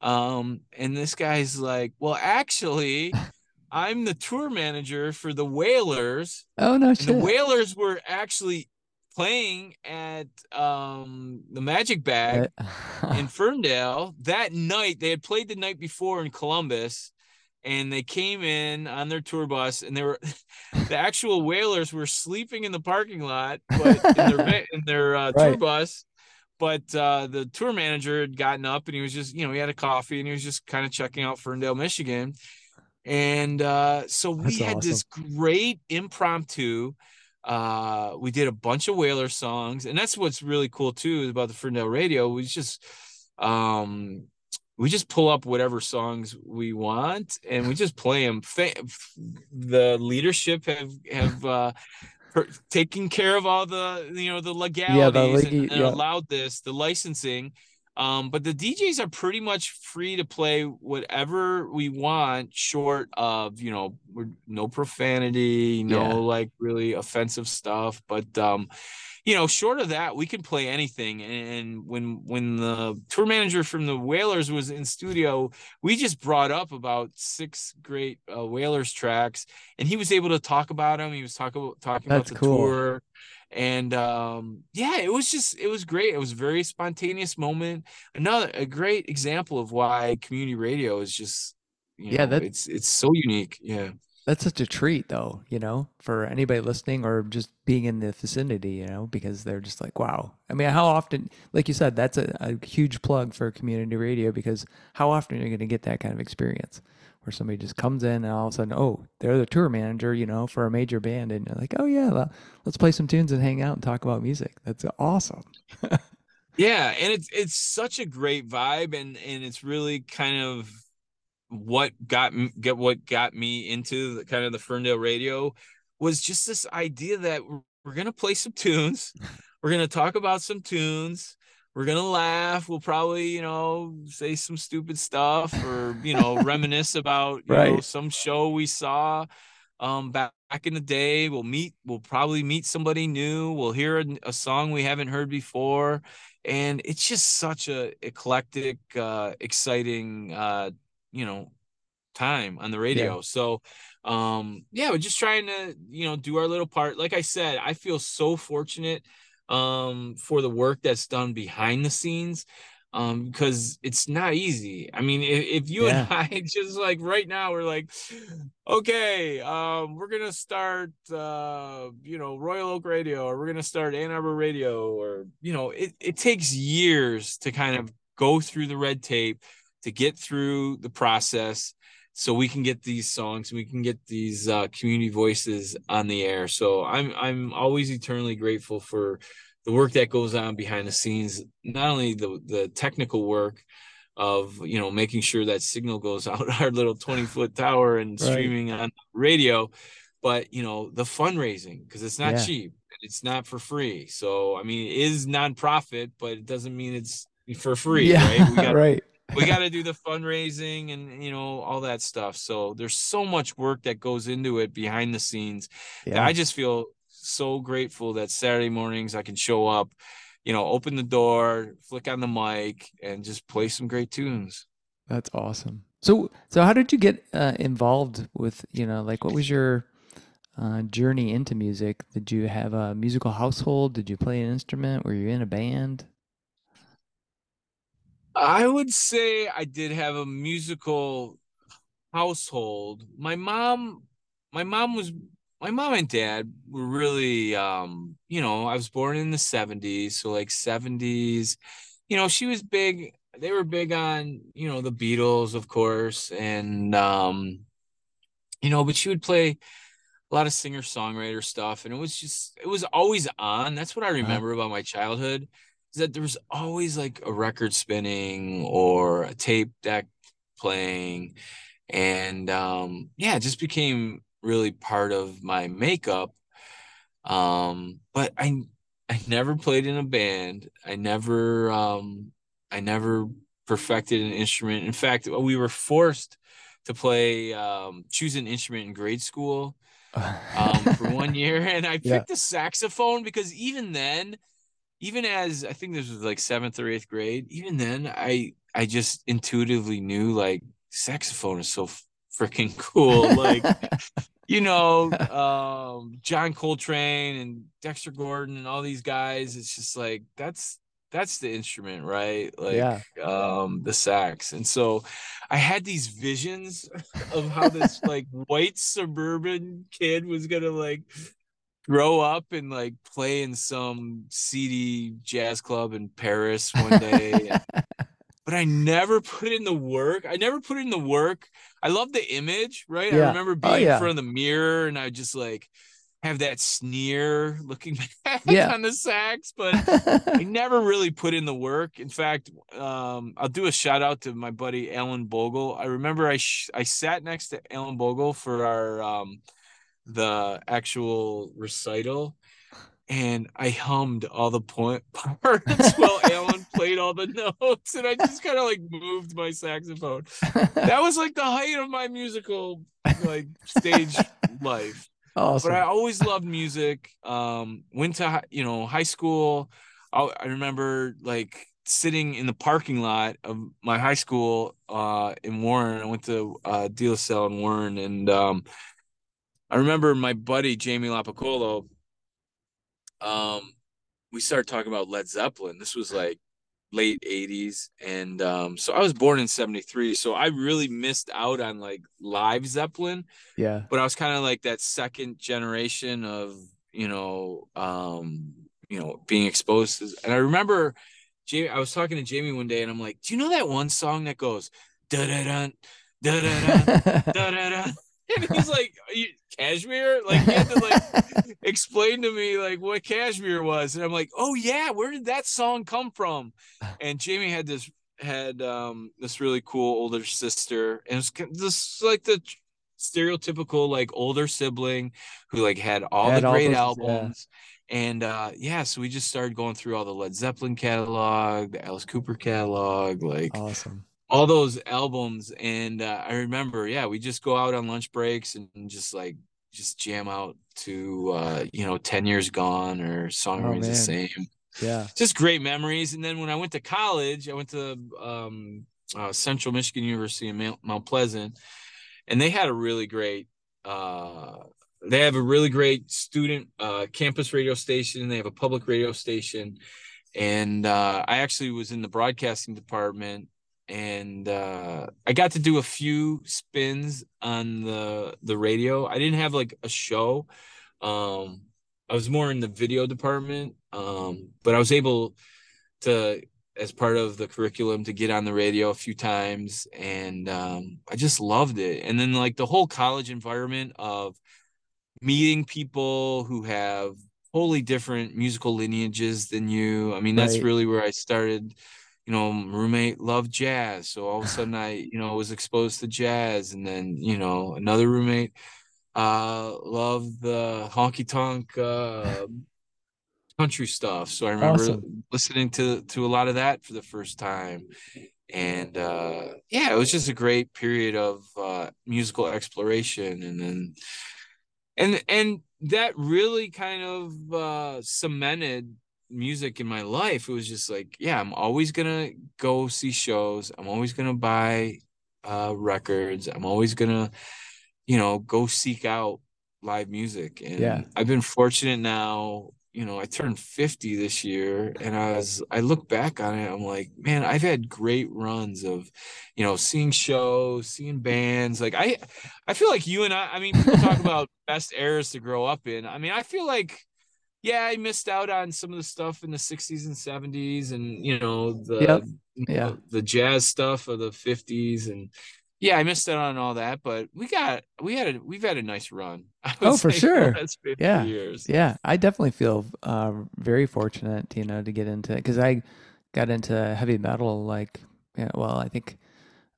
Um and this guy's like well actually *laughs* i'm the tour manager for the Wailers Oh no and the Wailers were actually playing at um the magic bag in *laughs* ferndale that night. They had played the night before in columbus and they came in on their tour bus and they were *laughs* the actual Wailers were sleeping in the parking lot but in their *laughs* in their uh, tour bus but uh, the tour manager had gotten up and he was just you know he had a coffee and he was just kind of checking out ferndale michigan. And uh, so we That's had this great impromptu uh we did a bunch of Wailer songs and that's what's really cool too about the ferndale radio we just um we just pull up whatever songs we want and we just play them. The leadership have have uh, taken care of all the you know the legalities yeah, the and, and yeah. allowed this the licensing um, but the DJs are pretty much free to play whatever we want, short of you know, no profanity, no yeah. like really offensive stuff. But um, you know, short of that, we can play anything. And when when the tour manager from the Wailers was in studio, we just brought up about six great uh, Wailers tracks, and he was able to talk about them. He was talking talking That's about the cool. tour and um yeah it was just it was great it was a very spontaneous moment another a great example of why community radio is just yeah know, it's it's so unique yeah that's such a treat though you know for anybody listening or just being in the vicinity you know because they're just like wow i mean how often like you said that's a, a huge plug for community radio because how often are you going to get that kind of experience where somebody just comes in and all of a sudden, oh, they're the tour manager, you know, for a major band, and you're like, oh yeah, let's play some tunes and hang out and talk about music. That's awesome. *laughs* yeah, and it's it's such a great vibe, and and it's really kind of what got get what got me into the, kind of the Ferndale radio was just this idea that we're, gonna play some tunes, *laughs* we're gonna talk about some tunes we're gonna laugh. We'll probably, you know, say some stupid stuff or you know, *laughs* reminisce about you right. know some show we saw um back, back in the day. We'll meet. We'll probably meet somebody new. We'll hear a, a song we haven't heard before, and it's just such a eclectic, uh, exciting, uh, you know, time on the radio. Yeah. So um yeah we're just trying to you know do our little part like i said i feel so fortunate um, for the work that's done behind the scenes um because it's not easy i mean if, if you yeah. and *laughs* i just like right now we're like okay um we're gonna start uh you know royal oak radio or we're gonna start ann arbor radio or you know it, it takes years to kind of go through the red tape to get through the process so we can get these songs we can get these uh, community voices on the air. So i'm i'm always eternally grateful for the work that goes on behind the scenes not only the the technical work of you know making sure that signal goes *laughs* out our little 20 foot tower and right. streaming on radio but you know the fundraising because it's not yeah. cheap it's not for free. So i mean it is nonprofit but it doesn't mean it's for free yeah, right? We *laughs* got right we got to do the fundraising and you know all that stuff. So there's so much work that goes into it behind the scenes yeah. i just feel so grateful that saturday mornings i can show up you know open the door flick on the mic and just play some great tunes. That's awesome. So so how did you get uh, involved with you know like what was your uh, journey into music? Did you have a musical household? Did you play an instrument? Were you in a band I would say I did have a musical household. My mom, my mom was my mom and dad were really um, you know, I was born in the 70s, so like 70s. You know, she was big they were big on, you know, the Beatles, of course, and um you know, but she would play a lot of singer-songwriter stuff and it was just it was always on. That's what I uh-huh. remember about my childhood is that there was always like a record spinning or a tape deck playing and um yeah it just became really part of my makeup um but i i never played in a band i never um i never perfected an instrument in fact we were forced to play um choose an instrument in grade school *laughs* um for one year and i picked yeah. the saxophone because even then even as I think this was like seventh or eighth grade, even then I I just intuitively knew like saxophone is so freaking cool. Like, *laughs* you know, um, John Coltrane and Dexter Gordon and all these guys. It's just like that's that's the instrument, right? Like yeah. um the sax. And so I had these visions of how this *laughs* like white suburban kid was gonna like grow up and like play in some seedy jazz club in Paris one day. *laughs* but I never put in the work. I never put in the work. I love the image, right? Yeah. I remember oh, being oh, yeah. in front of the mirror and I just like have that sneer looking *laughs* back Yeah. on the sax, but I *laughs* never really put in the work. In fact, um, I'll do a shout out to my buddy Alan Bogle. I remember I sh- I sat next to Alan Bogle for our um, the actual recital, *sighs* and I hummed all the point *laughs* parts while Alan played all the *laughs* notes, and I just kind of like moved my saxophone. That was like the height of my musical like stage *laughs* life awesome. but I always loved music. Um, went to you know high school. I, I remember like sitting in the parking lot of my high school uh, in Warren. I went to uh, De La Salle in Warren, and um, I remember my buddy Jamie Lapicolo. Um, we started talking about Led Zeppelin. This was like late 80s and um so I was born in 73 so I really missed out on like live Zeppelin yeah. but I was kind of like that second generation of you know um you know being exposed to, and I remember Jamie I was talking to Jamie one day and I'm like do you know that one song that goes da da da da da da da da and he's like Kashmir like he had to like *laughs* explain to me like what Kashmir was and I'm like oh yeah where did that song come from *laughs* and Jamie had this had um this really cool older sister and it's this like the stereotypical like older sibling who like had all Had the all great those- yeah. albums and uh yeah so we just started going through all the led zeppelin catalog the alice cooper catalog like awesome. all those albums and uh, i remember yeah we just go out on lunch breaks and just like just jam out to uh you know 10 years gone or song Oh, remains the same Yeah. just great memories. And then when I went to college, I went to um, uh, Central Michigan University in Mount, Mount Pleasant, and they had a really great. Uh, they have a really great student uh, campus radio station. They have a public radio station, and uh, I actually was in the broadcasting department, and uh, I got to do a few spins on the the radio. I didn't have like a show. Um, I was more in the video department, um, but I was able to, as part of the curriculum, to get on the radio a few times, and um, I just loved it. And then like the whole college environment of meeting people who have wholly different musical lineages than you. I mean, that's Right. really where I started. You know, roommate loved jazz, so all of a sudden I, you know, was exposed to jazz, and then you know another roommate uh loved the honky tonk uh country stuff so i remember Awesome. listening to to a lot of that for the first time and uh yeah it was just a great period of uh musical exploration and then and and that really kind of uh cemented music in my life it was just like yeah i'm always gonna go see shows i'm always gonna buy uh records i'm always gonna you know go seek out live music and Yeah. i've been fortunate now you know i turned 50 this year and i was i look back on it i'm like man i've had great runs of you know seeing shows seeing bands like i i feel like you and i i mean people talk *laughs* about best eras to grow up in i mean i feel like yeah i missed out on some of the stuff in the 60s and 70s and you know the Yep. you Yeah. know, the jazz stuff of the 50s and yeah i missed out on all that but we got we had a we've had a nice run *laughs* Oh, for sure. the 50 Yeah. years Yeah, I definitely feel uh, very fortunate, you know, to get into because I got into heavy metal like, yeah, well, I think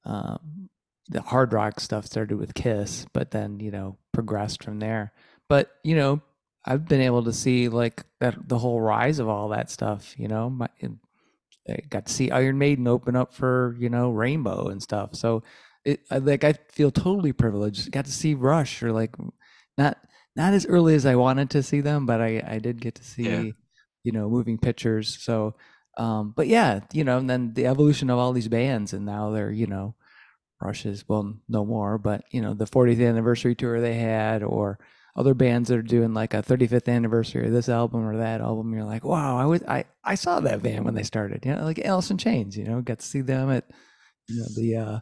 um, the hard rock stuff started with Kiss, but then you know progressed from there. But you know, I've been able to see like that the whole rise of all that stuff. You know, my, I got to see Iron Maiden open up for you know Rainbow and stuff. So it I, like I feel totally privileged. Got to see Rush or like not not as early as I wanted to see them, but I I did get to see Yeah. you know moving pictures. So um, but yeah, you know, and then the evolution of all these bands, and now they're you know Rush's well no more, but you know the 40th anniversary tour they had, or other bands that are doing like a 35th anniversary of this album or that album. You're like, wow, I was I I saw that band when they started, you know, like Alice in Chains, you know, got to see them at you know the uh,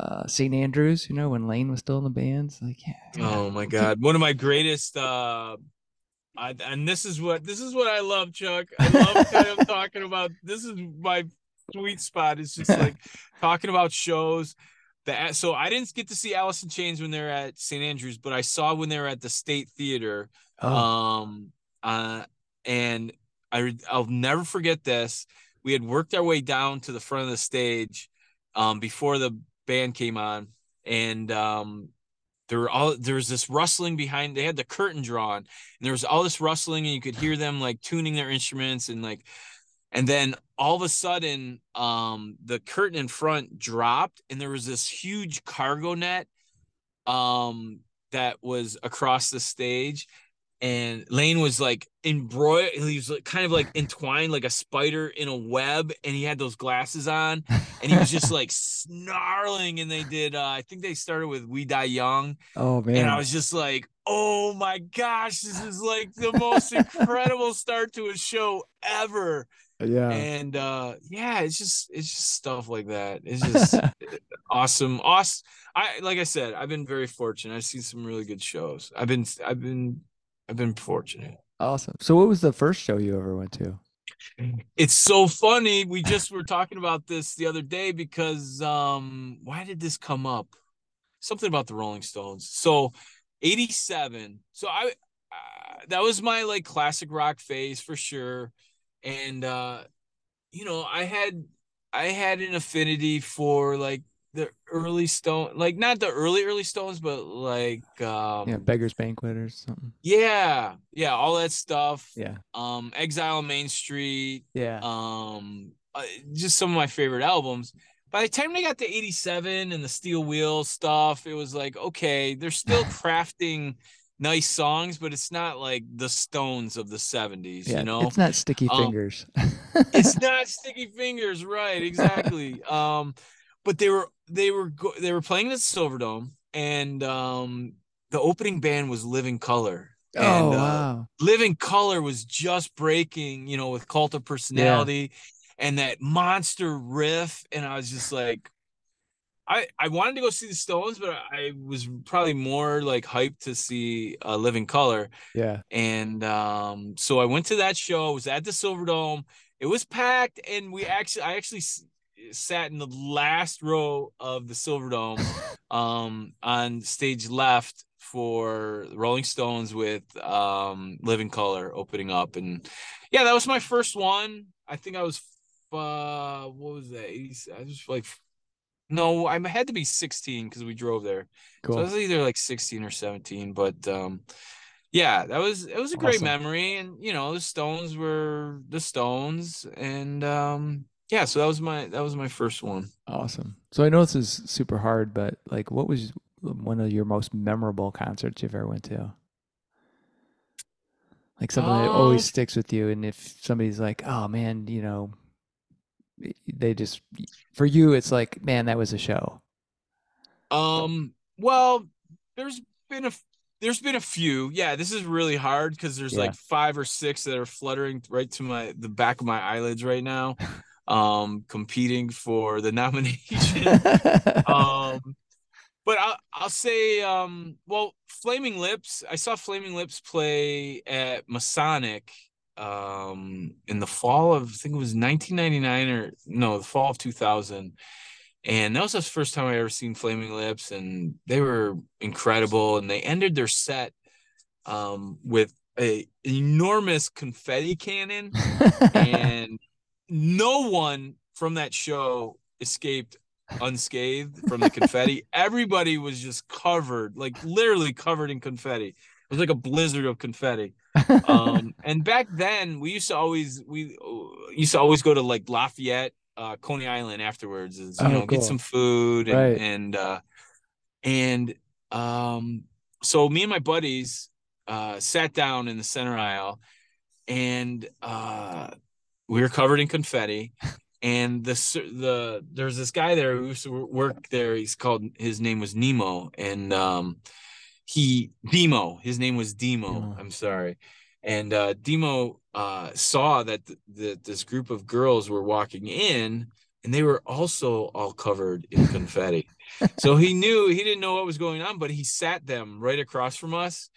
uh, St. Andrews, you know, when Lane was still in the bands. Like, yeah, yeah. Oh my god, one of my greatest uh I, and this is what this is what I love, Chuck. I love *laughs* kind of talking about this is my sweet spot is just like talking about shows. The so I didn't get to see Alice in Chains when they're at St. Andrews, but I saw when they were at the State Theater. Oh, Um, uh, and I I'll never forget this. We had worked our way down to the front of the stage, um, before the band came on, and um, there were all there was this rustling behind. They had the curtain drawn, and there was all this rustling, and you could hear them like tuning their instruments and like, and then all of a sudden, um, the curtain in front dropped, and there was this huge cargo net, um, that was across the stage and Lane was like embroiled. He was like, kind of like entwined like a spider in a web, and he had those glasses on, and he was just like *laughs* snarling. And they did, uh, I think they started with "We Die Young," oh man. and I was just like, "Oh my gosh, this is like the most *laughs* incredible start to a show ever!" Yeah. And uh, yeah, it's just it's just stuff like that. It's just *laughs* awesome. Awesome. I like I said, I've been very fortunate. I've seen some really good shows. I've been I've been I've been fortunate. awesome. So what was the first show you ever went to? It's so funny. We just were talking about this the other day because um why did this come up? Something about the Rolling Stones. So 87. So I uh, that was my like classic rock phase for sure. And uh you know, I had I had an affinity for like the early stone like not the early early stones but like um Yeah, Beggar's Banquet or something. yeah yeah all that stuff Yeah. um exile on main street Yeah. um uh, just some of my favorite albums by the time they got to 87 and the steel wheel stuff it was like okay they're still *laughs* crafting nice songs but it's not like the stones of the 70s yeah. you know It's not sticky Um, fingers. it's *laughs* not sticky fingers right exactly um but they were they were go- they were playing at the silverdome and um the opening band was living color oh and, uh, wow. living color was just breaking you know with cult of personality and that monster riff and i was just like I, I wanted to go see the Stones, but I was probably more like hyped to see uh, Living Color. Yeah. And um, so I went to that show. I was at the Silver Dome. It was packed, and we actually, I actually sat in the last row of the Silverdome, *laughs* um, on stage left for Rolling Stones with um, Living Color opening up, and yeah, that was my first one. I think I was, uh, what was that? 80, I was like, no, I had to be 16 because we drove there. So I was either like 16 or 17, but um yeah, that was it was a great Awesome. memory and you know, the Stones were the Stones and um yeah, so that was my that was my first one. Awesome. So I know this is super hard, but like, what was one of your most memorable concerts you've ever went to? Like something that always Um, sticks with you, and if somebody's like, "Oh man," you know, they just for you, it's like, "Man, that was a show." Um well, there's been a there's been a few. Yeah, this is really hard because there's Yeah. like five or six that are fluttering right to my the back of my eyelids right now. Um competing for the *laughs* nomination. *laughs* um but I'll, I'll say um well flaming lips i saw flaming lips play at masonic um in the fall of i think it was 1999 or no the fall of 2000 and that was the first time i ever seen flaming lips and they were incredible and they ended their set um with a enormous confetti cannon and no one from that show escaped unscathed from the confetti. *laughs* Everybody was just covered, like literally covered in confetti. It was like a blizzard of confetti. *laughs* Um, and back then, we used to always we uh, used to always go to like Lafayette, uh, Coney Island afterwards, is you Oh, know cool. get some food and Right. and uh, and um, so me and my buddies uh, sat down in the center aisle, and uh, we were covered in confetti. And the the there's this guy there who used to work there. He's called his name was Nemo, and um, he Demo. His name was Demo. Demo. I'm sorry. And uh, Demo uh, saw that th- this group of girls were walking in, and they were also all covered in confetti. *laughs* so he knew he didn't know what was going on, but he sat them right across from us,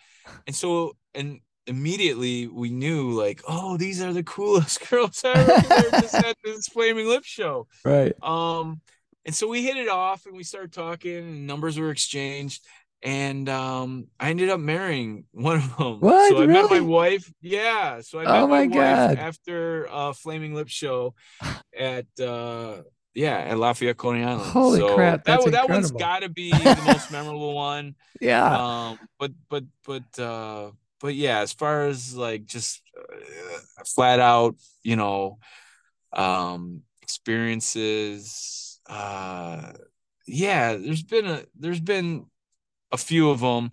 and so and immediately we knew like, oh, these are the coolest *laughs* girls ever. They're just at this Flaming Lip show right. um and so we hit it off and we started talking and numbers were exchanged and um I ended up marrying *laughs* one of them. What? So I met my wife. Yeah. So I met Oh my, my wife after uh Flaming Lip show *sighs* at uh yeah, at Lafayette Coney Island. Holy So crap, That, that's that one's incredible. gotta be the most *laughs* memorable one. Yeah. Um but but but uh but yeah, as far as like just uh, flat out, you know, um experiences uh yeah there's been a there's been a few of them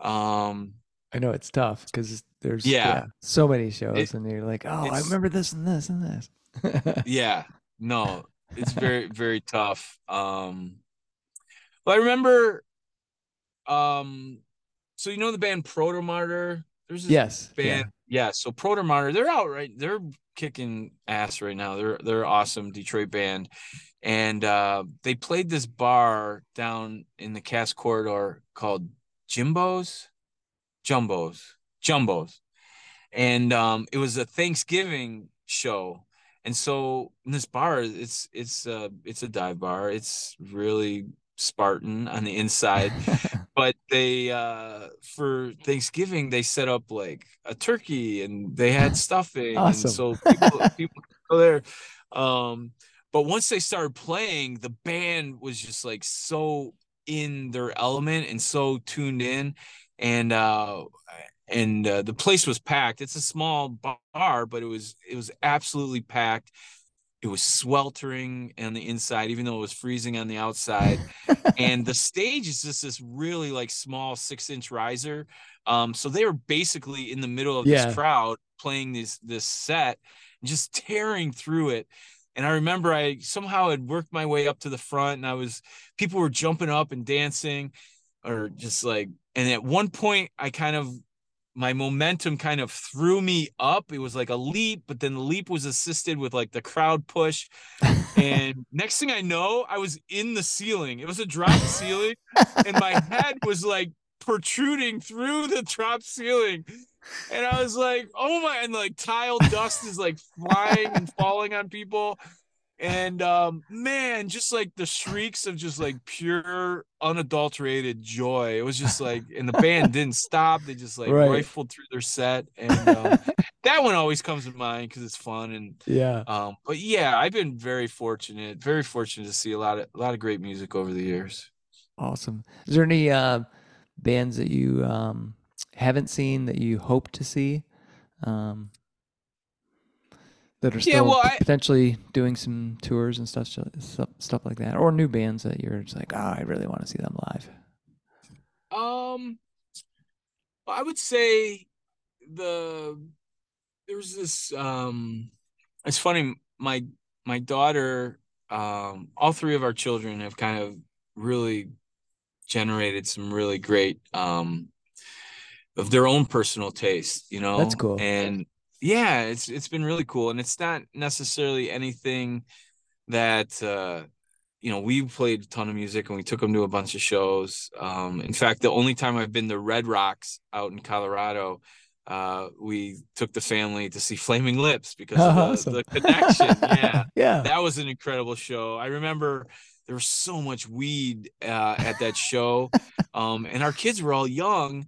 um I know it's tough because there's Yeah. yeah. so many shows, It- and you're like, oh, I remember this and this and this. *laughs* yeah no it's very very tough um but i remember um so you know the band Proto protomartyr there's this yes. band yeah, so Proto protomartyr they're out right they're kicking ass right now. They're they're awesome detroit band. And uh they played this bar down in the Cass Corridor called jimbo's? Jumbos. Jumbos. And um it was a thanksgiving show. And so this bar it's it's uh it's a dive bar. It's really spartan on the inside. *laughs* but they uh for Thanksgiving they set up like a turkey and they had *laughs* stuffing Awesome. and so people *laughs* people could go there. Um but once they started playing the band was just like so in their element and so tuned in and uh and uh, the place was packed. It's a small bar but it was it was absolutely packed it was sweltering on the inside even though it was freezing on the outside. *laughs* And the stage is just this really like small six inch riser. Um so they were basically in the middle of Yeah. this crowd playing this this set and just tearing through it. And i remember i somehow had worked my way up to the front and i was people were jumping up and dancing or just like and at one point i kind of my momentum kind of threw me up it was like a leap but then the leap was assisted with like the crowd push and *laughs* next thing I know, I was in the ceiling. It was a drop ceiling, and my head was like protruding through the drop ceiling. And I was like, oh my, and like tile dust is like flying and falling on people. And um, man, just like the shrieks of just like pure unadulterated joy. It was just like, and the band *laughs* didn't stop. They just like Right. rifled through their set. And um, *laughs* that one always comes to mind because it's fun and yeah. um, but yeah, I've been very fortunate, very fortunate to see a lot of a lot of great music over the years. Awesome. Is there any uh, bands that you um, haven't seen that you hope to see? Um, that are Yeah, still well, p- I- potentially doing some tours and stuff, stuff, stuff like that, or new bands that you're just like, oh, I really want to see them live. Um, I would say the there's this um, it's funny. My my daughter, um, all three of our children have kind of really generated some really great um of their own personal taste, you know. That's cool. And yeah, it's it's been really cool, and it's not necessarily anything that uh you know we played a ton of music and we took them to a bunch of shows um in fact the only time i've been to red rocks out in colorado uh we took the family to see flaming lips because of the, Awesome. the connection yeah *laughs* yeah. that was an incredible show i remember there was so much weed uh, at that show *laughs* um and our kids were all young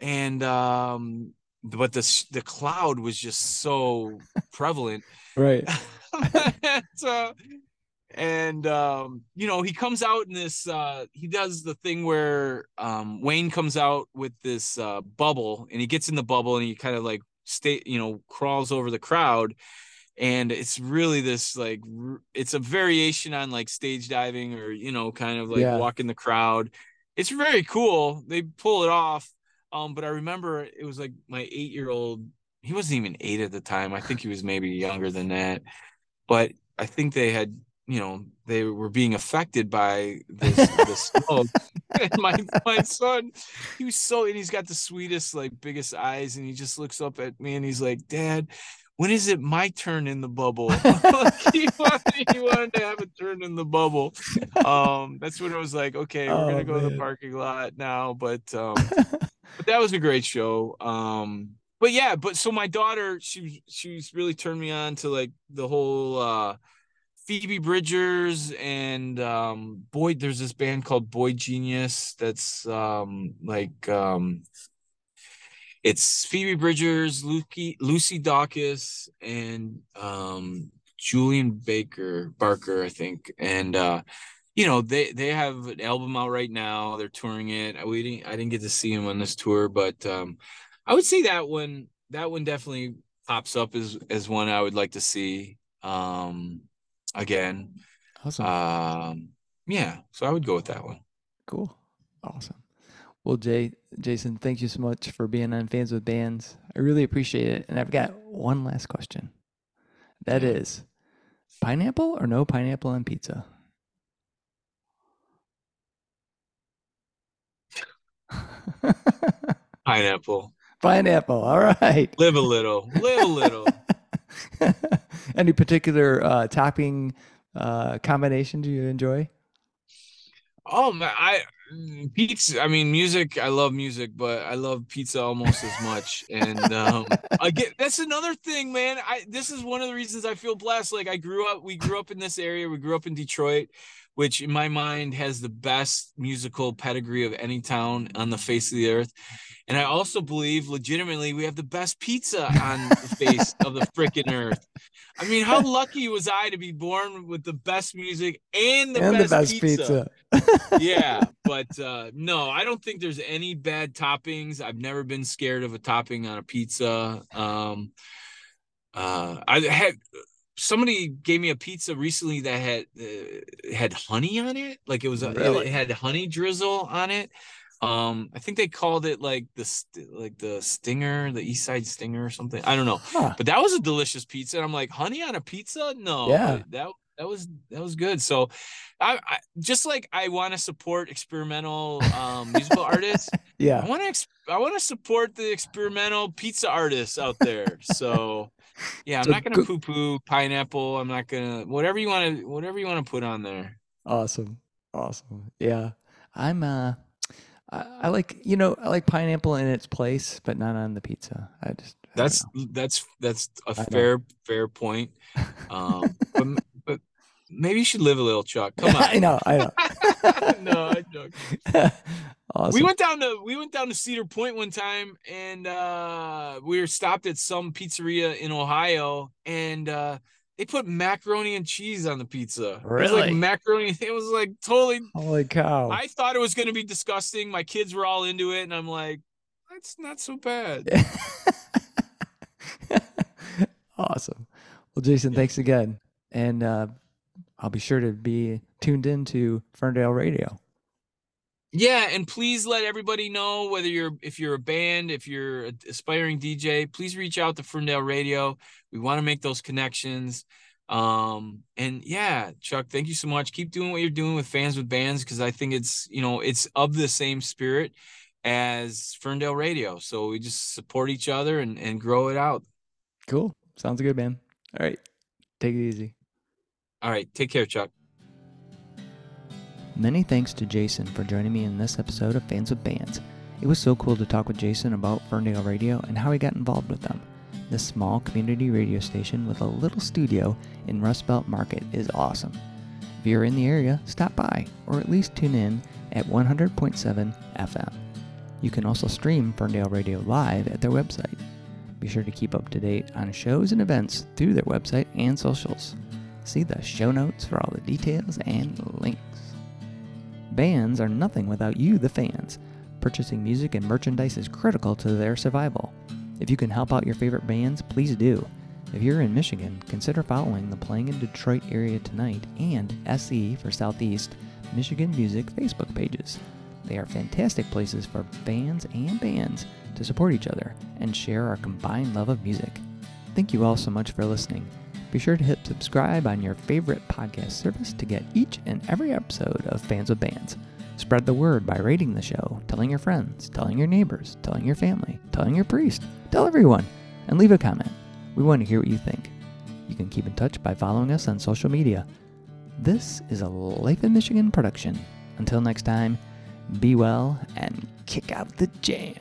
and um but the the cloud was just so prevalent. Right. *laughs* so and um you know he comes out in this uh he does the thing where um wayne comes out with this uh bubble and he gets in the bubble and he kind of like stay you know crawls over the crowd. And it's really this like it's a variation on like stage diving or you know kind of like Yeah. walking the crowd. It's very cool. They pull it off um but i remember it was like my eight year old he wasn't even eight at the time. I think he was maybe younger than that. But i think they had you know they were being affected by this *laughs* smoke. And my my son he was so and he's got the sweetest like biggest eyes and he just looks up at me and he's like dad when is it my turn in the bubble? *laughs* He, wanted, he wanted to have a turn in the bubble. *laughs* Um that's when it was like okay we're Oh, gonna go to the parking lot now but um but that was a great show. Um but yeah but so my daughter she she's really turned me on to like the whole uh Phoebe Bridgers and um Boyd there's this band called Boy Genius that's um like um it's Phoebe Bridgers, Lucy Lucy Dacus and um Julien Baker Barker I think. And uh you know they they have an album out right now they're touring it we didn't I didn't get to see them on this tour but um I would say that one that one definitely pops up as as one I would like to see um again. Awesome. Um yeah, so I would go with that one. Cool. Awesome. Well, Jay, Jason, thank you so much for being on Fans with Bands. I really appreciate it. And I've got one last question. That is pineapple or no pineapple on pizza? *laughs* Pineapple. pineapple. All right. Live a little. Live a little. *laughs* Any particular uh, topping uh, combination do you enjoy? Oh man, I pizza. I mean, music. I love music, but I love pizza almost as much. And um, *laughs* again, that's another thing, man. I this is one of the reasons I feel blessed. Like I grew up. We grew up in this area. We grew up in Detroit, which in my mind has the best musical pedigree of any town on the face of the earth. And I also believe, legitimately, we have the best pizza on the face of the freaking earth. I mean, how lucky was I to be born with the best music and the, and best, the best pizza? pizza. *laughs* yeah, but uh, no, I don't think there's any bad toppings. I've never been scared of a topping on a pizza. Um, uh, I had somebody gave me a pizza recently that had uh, had honey on it, like it was a, Really? it had honey drizzle on it. Um, I think they called it like the st- like the stinger, the East Side Stinger or something. I don't know, Huh. but that was a delicious pizza. And I'm like, honey on a pizza? No, Yeah. that that was that was good. So, I, I just like I want to support experimental um, musical artists. *laughs* Yeah, I want to ex- I want to support the experimental pizza artists out there. So, yeah, I'm So not gonna go- poo poo pineapple. I'm not gonna whatever you want to whatever you want to put on there. Awesome. Awesome. Yeah. I'm uh I, I like you know, I like pineapple in its place, but not on the pizza. I just I That's that's that's a fair fair point. *laughs* Um, but maybe you should live a little, Chuck. Come *laughs* on. I know, I know. *laughs* no, I joke. *laughs* awesome. We went down to we went down to Cedar Point one time and uh we were stopped at some pizzeria in Ohio and uh they put macaroni and cheese on the pizza. It was like Really? macaroni. It was like totally Holy cow. I thought it was gonna be disgusting. My kids were all into it, and I'm like, that's not so bad. awesome. Well, Jason, Yeah. thanks again. And uh, I'll be sure to be tuned in to Ferndale Radio. Yeah, and please let everybody know whether you're if you're a band, if you're an aspiring DJ, please reach out to Ferndale Radio. We want to make those connections. Um, and yeah, Chuck, thank you so much. Keep doing what you're doing with fans with bands because I think it's you know it's of the same spirit as Ferndale Radio. So we just support each other and and grow it out. Cool. Sounds good, man. All right. Take it easy. All right, take care, Chuck. Many thanks to Jason for joining me in this episode of Fans with Bands. It was so cool to talk with Jason about Ferndale Radio and how he got involved with them. This small community radio station with a little studio in Rust Belt Market is awesome. If you're in the area, stop by or at least tune in at 100.7 FM. You can also stream Ferndale Radio live at their website. Be sure to keep up to date on shows and events through their website and socials. See the show notes for all the details and links. Bands are nothing without you, the fans. Purchasing music and merchandise is critical to their survival. If you can help out your favorite bands, please do. If you're in Michigan, consider following the Playing in Detroit area tonight and SE for Southeast Michigan Music Facebook pages. They are fantastic places for fans and bands to support each other and share our combined love of music. Thank you all so much for listening. Be sure to hit subscribe on your favorite podcast service to get each and every episode of Fans with Bands. Spread the word by rating the show, telling your friends, telling your neighbors, telling your family, telling your priest, tell everyone, and leave a comment. We want to hear what you think. You can keep in touch by following us on social media. This is a Life in Michigan production. Until next time, be well and kick out the jam.